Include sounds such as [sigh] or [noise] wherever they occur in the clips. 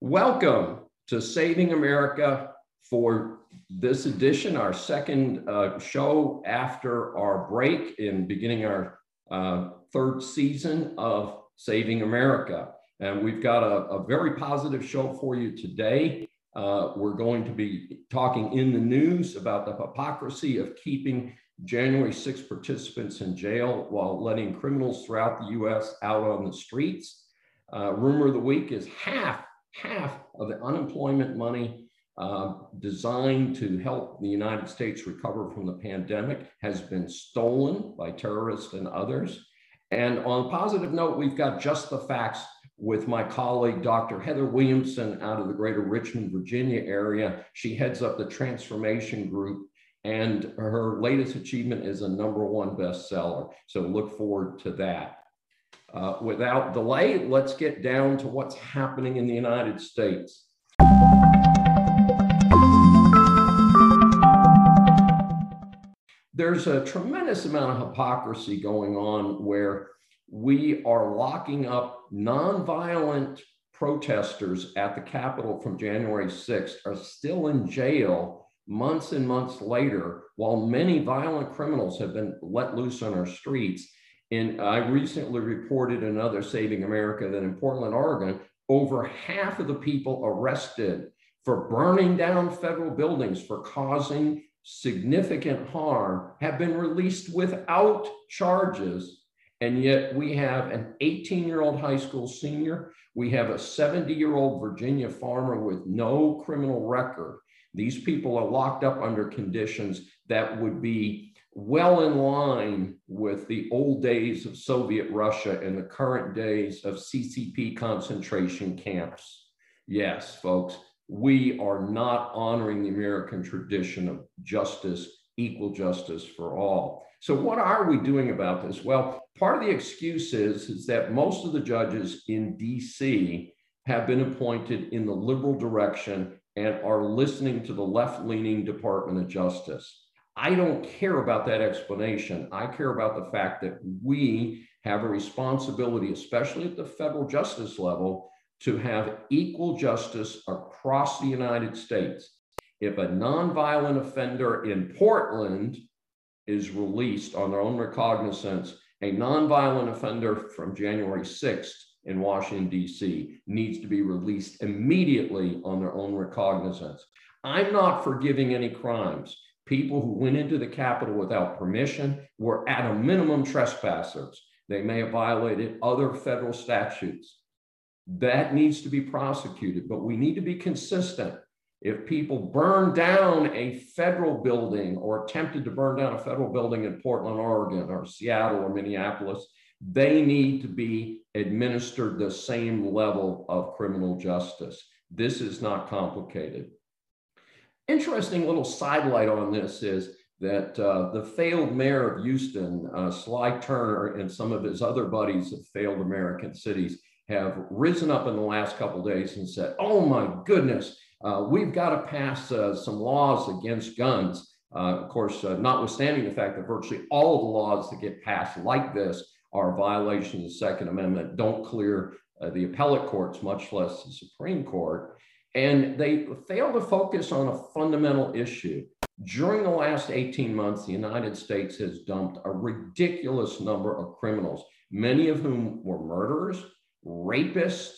Welcome to Saving America for this edition, our second uh, show after our break in beginning our uh, third season of Saving America. And we've got a, a very positive show for you today. Uh, we're going to be talking in the news about the hypocrisy of keeping January 6 participants in jail while letting criminals throughout the US out on the streets. Uh, rumor of the week is half, half of the unemployment money uh, designed to help the United States recover from the pandemic has been stolen by terrorists and others. And on a positive note, we've got just the facts with my colleague, Dr. Heather Williamson out of the greater Richmond, Virginia area. She heads up the transformation group and her latest achievement is a number one bestseller. So look forward to that. Uh, without delay, let's get down to what's happening in the United States. There's a tremendous amount of hypocrisy going on where we are locking up nonviolent protesters at the Capitol from January 6th are still in jail months and months later, while many violent criminals have been let loose on our streets. And I recently reported another Saving America that in Portland, Oregon, over half of the people arrested for burning down federal buildings, for causing significant harm, have been released without charges. And yet we have an 18 year old high school senior. We have a 70 year old Virginia farmer with no criminal record these people are locked up under conditions that would be well in line with the old days of Soviet Russia and the current days of CCP concentration camps. Yes, folks, we are not honoring the American tradition of justice, equal justice for all. So, what are we doing about this? Well, part of the excuse is, is that most of the judges in DC have been appointed in the liberal direction and are listening to the left leaning Department of Justice. I don't care about that explanation. I care about the fact that we have a responsibility, especially at the federal justice level, to have equal justice across the United States. If a nonviolent offender in Portland is released on their own recognizance, a nonviolent offender from January 6th in Washington, D.C., needs to be released immediately on their own recognizance. I'm not forgiving any crimes. People who went into the Capitol without permission were at a minimum trespassers. They may have violated other federal statutes. That needs to be prosecuted, but we need to be consistent. If people burn down a federal building or attempted to burn down a federal building in Portland, Oregon, or Seattle or Minneapolis, they need to be administered the same level of criminal justice. This is not complicated. Interesting little sidelight on this is that uh, the failed mayor of Houston, uh, Sly Turner, and some of his other buddies of failed American cities have risen up in the last couple days and said, oh my goodness, uh, we've got to pass uh, some laws against guns. Uh, of course, uh, notwithstanding the fact that virtually all of the laws that get passed like this are violations of the Second Amendment, don't clear uh, the appellate courts, much less the Supreme Court. And they fail to focus on a fundamental issue. During the last 18 months, the United States has dumped a ridiculous number of criminals, many of whom were murderers, rapists,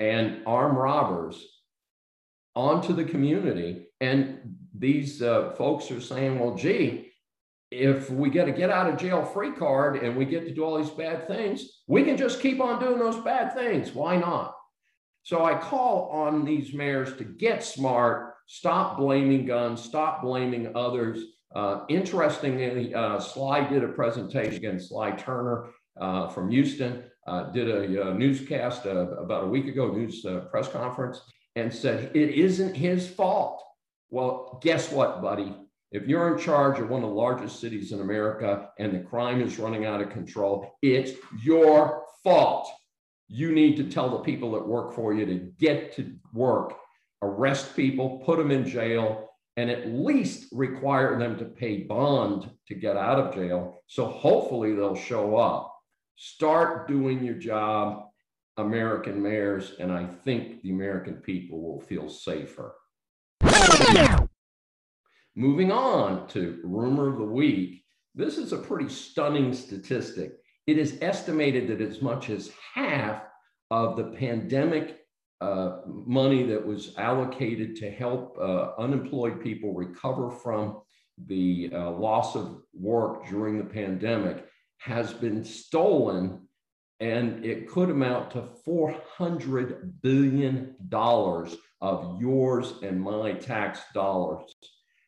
and armed robbers onto the community. And these uh, folks are saying, well, gee, if we get a get out of jail free card and we get to do all these bad things, we can just keep on doing those bad things. Why not? So I call on these mayors to get smart, stop blaming guns, stop blaming others. Uh, interestingly, uh, Sly did a presentation again, Sly Turner uh, from Houston, uh, did a, a uh, newscast uh, about a week ago, news press conference, and said it isn't his fault. Well, guess what, buddy? If you're in charge of one of the largest cities in America and the crime is running out of control, it's your fault. You need to tell the people that work for you to get to work, arrest people, put them in jail, and at least require them to pay bond to get out of jail. So hopefully they'll show up. Start doing your job, American mayors, and I think the American people will feel safer. Moving on to rumor of the week. This is a pretty stunning statistic. It is estimated that as much as half of the pandemic uh, money that was allocated to help uh, unemployed people recover from the uh, loss of work during the pandemic has been stolen and it could amount to $400 billion of yours and my tax dollars.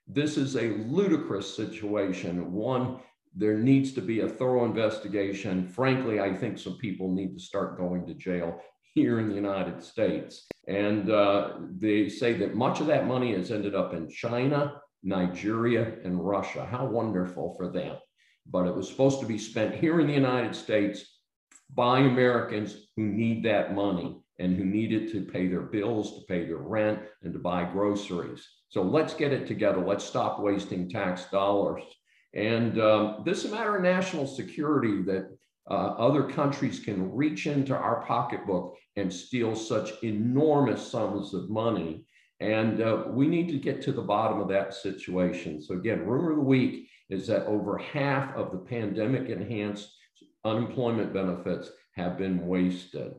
This is a ludicrous situation. One, there needs to be a thorough investigation. Frankly, I think some people need to start going to jail here in the United States. And uh, they say that much of that money has ended up in China, Nigeria, and Russia. How wonderful for them. But it was supposed to be spent here in the United States by Americans who need that money and who need it to pay their bills, to pay their rent, and to buy groceries. So let's get it together. Let's stop wasting tax dollars. And um, this is a matter of national security that uh, other countries can reach into our pocketbook and steal such enormous sums of money. And uh, we need to get to the bottom of that situation. So, again, rumor of the week is that over half of the pandemic enhanced unemployment benefits have been wasted.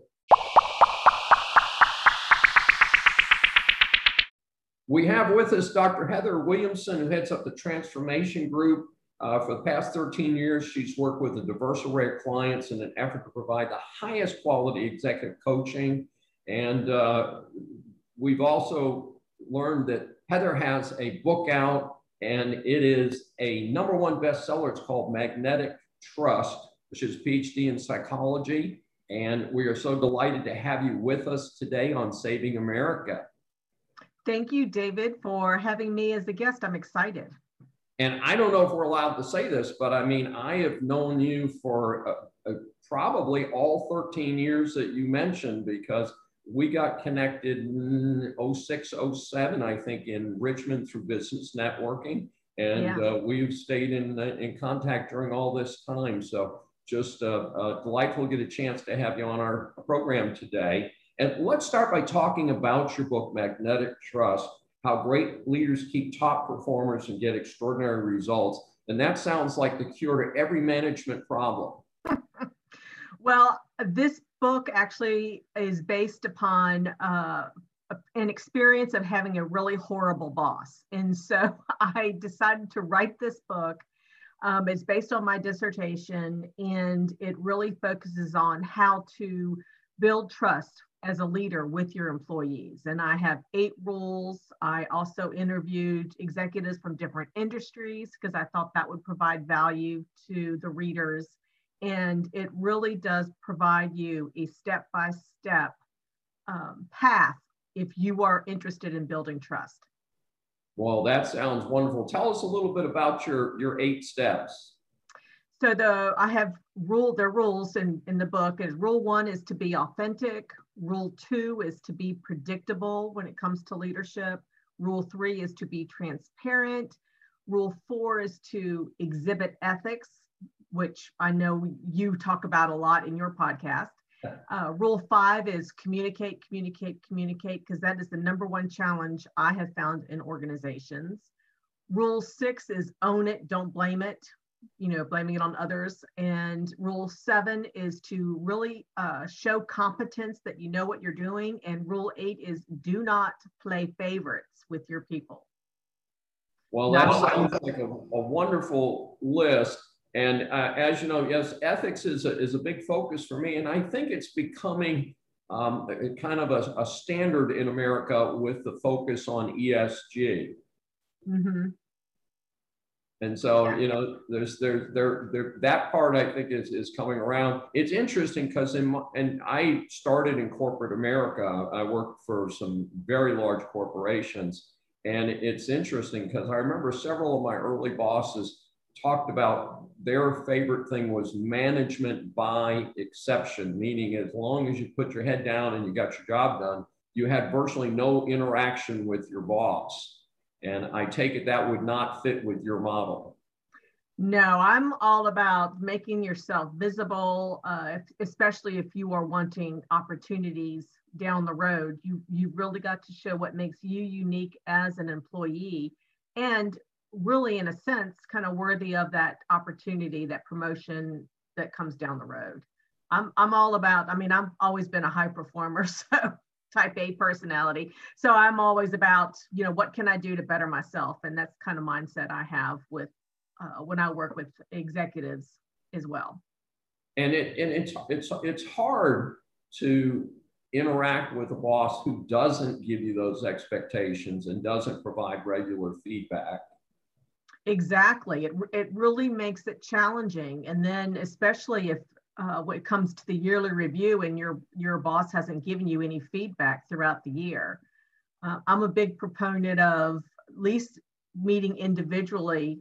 We have with us Dr. Heather Williamson, who heads up the transformation group uh, for the past 13 years, she's worked with a diverse array of clients in an effort to provide the highest quality executive coaching. And uh, we've also learned that Heather has a book out, and it is a number one bestseller. It's called Magnetic Trust, which is a PhD in psychology. And we are so delighted to have you with us today on Saving America. Thank you, David, for having me as a guest. I'm excited. And I don't know if we're allowed to say this, but I mean, I have known you for uh, uh, probably all 13 years that you mentioned because we got connected in 06, 07, I think, in Richmond through business networking. And yeah. uh, we've stayed in, uh, in contact during all this time. So just uh, uh, delightful to get a chance to have you on our program today. And let's start by talking about your book, Magnetic Trust how great leaders keep top performers and get extraordinary results. And that sounds like the cure to every management problem. [laughs] well, this book actually is based upon uh, an experience of having a really horrible boss. And so [laughs] I decided to write this book. Um, it's based on my dissertation and it really focuses on how to build trust as a leader with your employees. And I have eight rules. I also interviewed executives from different industries because I thought that would provide value to the readers. And it really does provide you a step by step path if you are interested in building trust. Well, that sounds wonderful. Tell us a little bit about your, your eight steps. So the I have rule their rules in, in the book is rule one is to be authentic, Rule two is to be predictable when it comes to leadership. Rule three is to be transparent. Rule four is to exhibit ethics, which I know you talk about a lot in your podcast. Uh, rule five is communicate, communicate, communicate, because that is the number one challenge I have found in organizations. Rule six is own it, don't blame it you know, blaming it on others. And rule seven is to really uh, show competence that you know what you're doing. And rule eight is do not play favorites with your people. Well, that sounds like a, a wonderful list. And uh, as you know, yes, ethics is a, is a big focus for me. And I think it's becoming um, kind of a, a, standard in America with the focus on ESG. Mm-hmm. And so, you know, there's there there there that part I think is is coming around. It's interesting because in my, and I started in corporate America. I worked for some very large corporations, and it's interesting because I remember several of my early bosses talked about their favorite thing was management by exception, meaning as long as you put your head down and you got your job done, you had virtually no interaction with your boss. And I take it that would not fit with your model. No, I'm all about making yourself visible, uh, especially if you are wanting opportunities down the road. You you really got to show what makes you unique as an employee, and really, in a sense, kind of worthy of that opportunity, that promotion that comes down the road. I'm I'm all about. I mean, I've always been a high performer, [laughs] so type A personality. So I'm always about, you know, what can I do to better myself, and that's kind of mindset I have with uh, when I work with executives as well. And it and it's it's it's hard to interact with a boss who doesn't give you those expectations and doesn't provide regular feedback. Exactly. It, it really makes it challenging. And then, especially if uh, when it comes to the yearly review and your your boss hasn't given you any feedback throughout the year. Uh, I'm a big proponent of at least meeting individually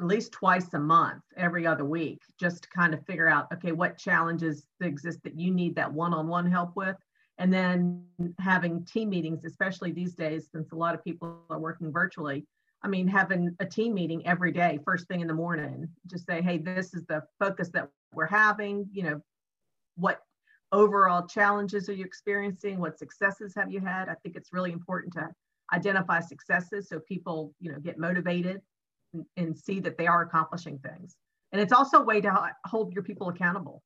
at least twice a month, every other week, just to kind of figure out, okay, what challenges exist that you need that one-on-one help with. And then having team meetings, especially these days, since a lot of people are working virtually, I mean, having a team meeting every day, first thing in the morning, just say, hey, this is the focus that we're having, you know, what overall challenges are you experiencing? What successes have you had? I think it's really important to identify successes so people, you know, get motivated and, and see that they are accomplishing things. And it's also a way to hold your people accountable.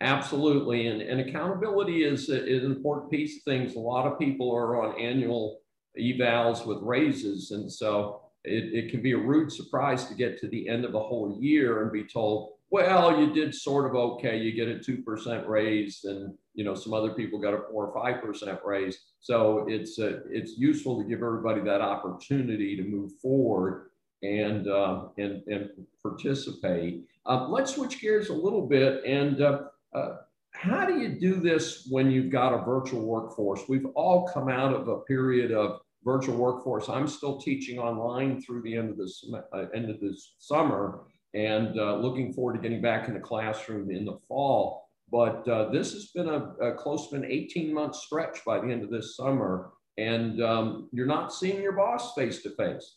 Absolutely. And, and accountability is, is an important piece of things. A lot of people are on annual evals with raises. And so it, it can be a rude surprise to get to the end of a whole year and be told, well, you did sort of okay. You get a 2% raise and, you know, some other people got a four or 5% raise. So it's, uh, it's useful to give everybody that opportunity to move forward and, uh, and, and participate. Uh, let's switch gears a little bit. And uh, uh, how do you do this when you've got a virtual workforce? We've all come out of a period of virtual workforce. I'm still teaching online through the end of this uh, end of this summer, and uh, looking forward to getting back in the classroom in the fall. But uh, this has been a, a, close to an 18 month stretch by the end of this summer, and um, you're not seeing your boss face to face.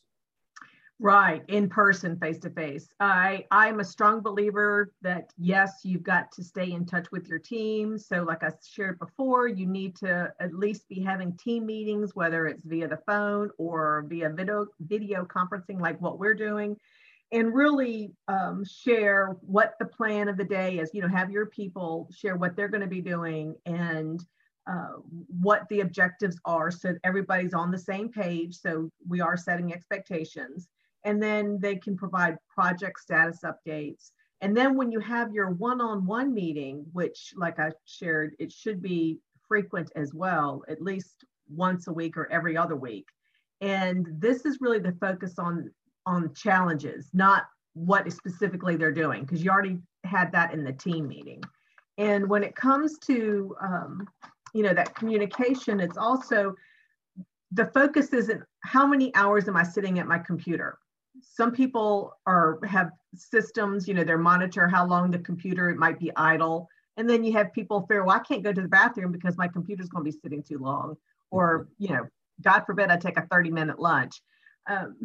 Right, in person, face to face. I I'm a strong believer that yes, you've got to stay in touch with your team. So, like I shared before, you need to at least be having team meetings, whether it's via the phone or via video video conferencing, like what we're doing, and really um, share what the plan of the day is. You know, have your people share what they're going to be doing and uh, what the objectives are, so everybody's on the same page. So we are setting expectations and then they can provide project status updates. And then when you have your one-on-one meeting, which like I shared, it should be frequent as well, at least once a week or every other week. And this is really the focus on, on challenges, not what specifically they're doing, because you already had that in the team meeting. And when it comes to, um, you know, that communication, it's also, the focus isn't how many hours am I sitting at my computer? Some people are have systems, you know, they monitor how long the computer it might be idle. And then you have people fear, well, I can't go to the bathroom because my computer's going to be sitting too long. Or, mm-hmm. you know, God forbid I take a 30 minute lunch. Um,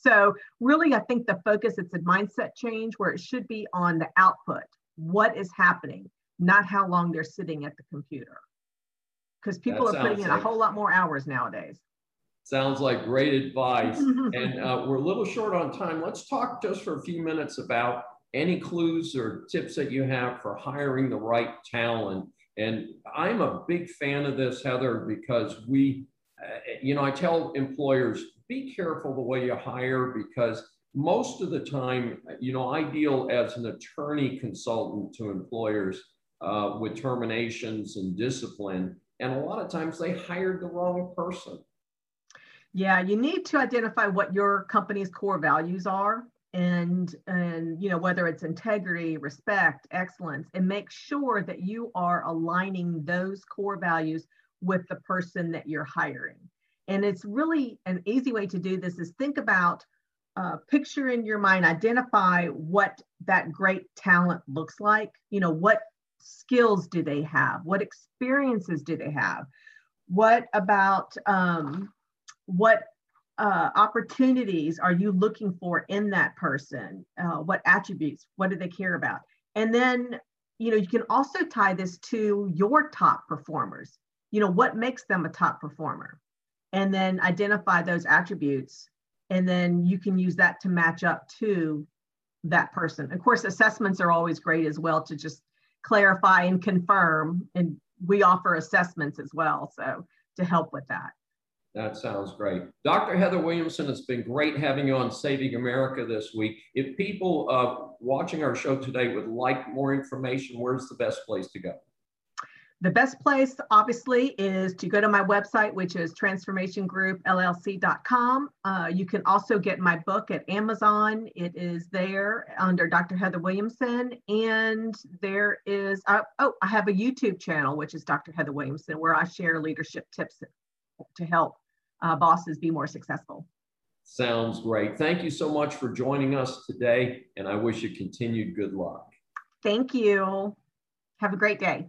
so really, I think the focus, it's a mindset change where it should be on the output. What is happening, not how long they're sitting at the computer. Because people are putting in a whole lot more hours nowadays. Sounds like great advice. [laughs] and uh, we're a little short on time. Let's talk just for a few minutes about any clues or tips that you have for hiring the right talent. And I'm a big fan of this, Heather, because we, uh, you know, I tell employers be careful the way you hire because most of the time, you know, I deal as an attorney consultant to employers uh, with terminations and discipline. And a lot of times they hired the wrong person. Yeah, you need to identify what your company's core values are and and you know whether it's integrity, respect, excellence and make sure that you are aligning those core values with the person that you're hiring. And it's really an easy way to do this is think about uh, picture in your mind, identify what that great talent looks like. You know, what skills do they have? What experiences do they have? What about um, what uh, opportunities are you looking for in that person? Uh, what attributes? What do they care about? And then, you know, you can also tie this to your top performers. You know, what makes them a top performer? And then identify those attributes. And then you can use that to match up to that person. Of course, assessments are always great as well to just clarify and confirm. And we offer assessments as well. So to help with that. That sounds great. Dr. Heather Williamson, it's been great having you on Saving America this week. If people uh, watching our show today would like more information, where's the best place to go? The best place, obviously, is to go to my website, which is transformationgroupllc.com. Uh, you can also get my book at Amazon. It is there under Dr. Heather Williamson. And there is, uh, oh, I have a YouTube channel, which is Dr. Heather Williamson, where I share leadership tips to help uh, bosses be more successful. Sounds great. Thank you so much for joining us today, and I wish you continued good luck. Thank you. Have a great day.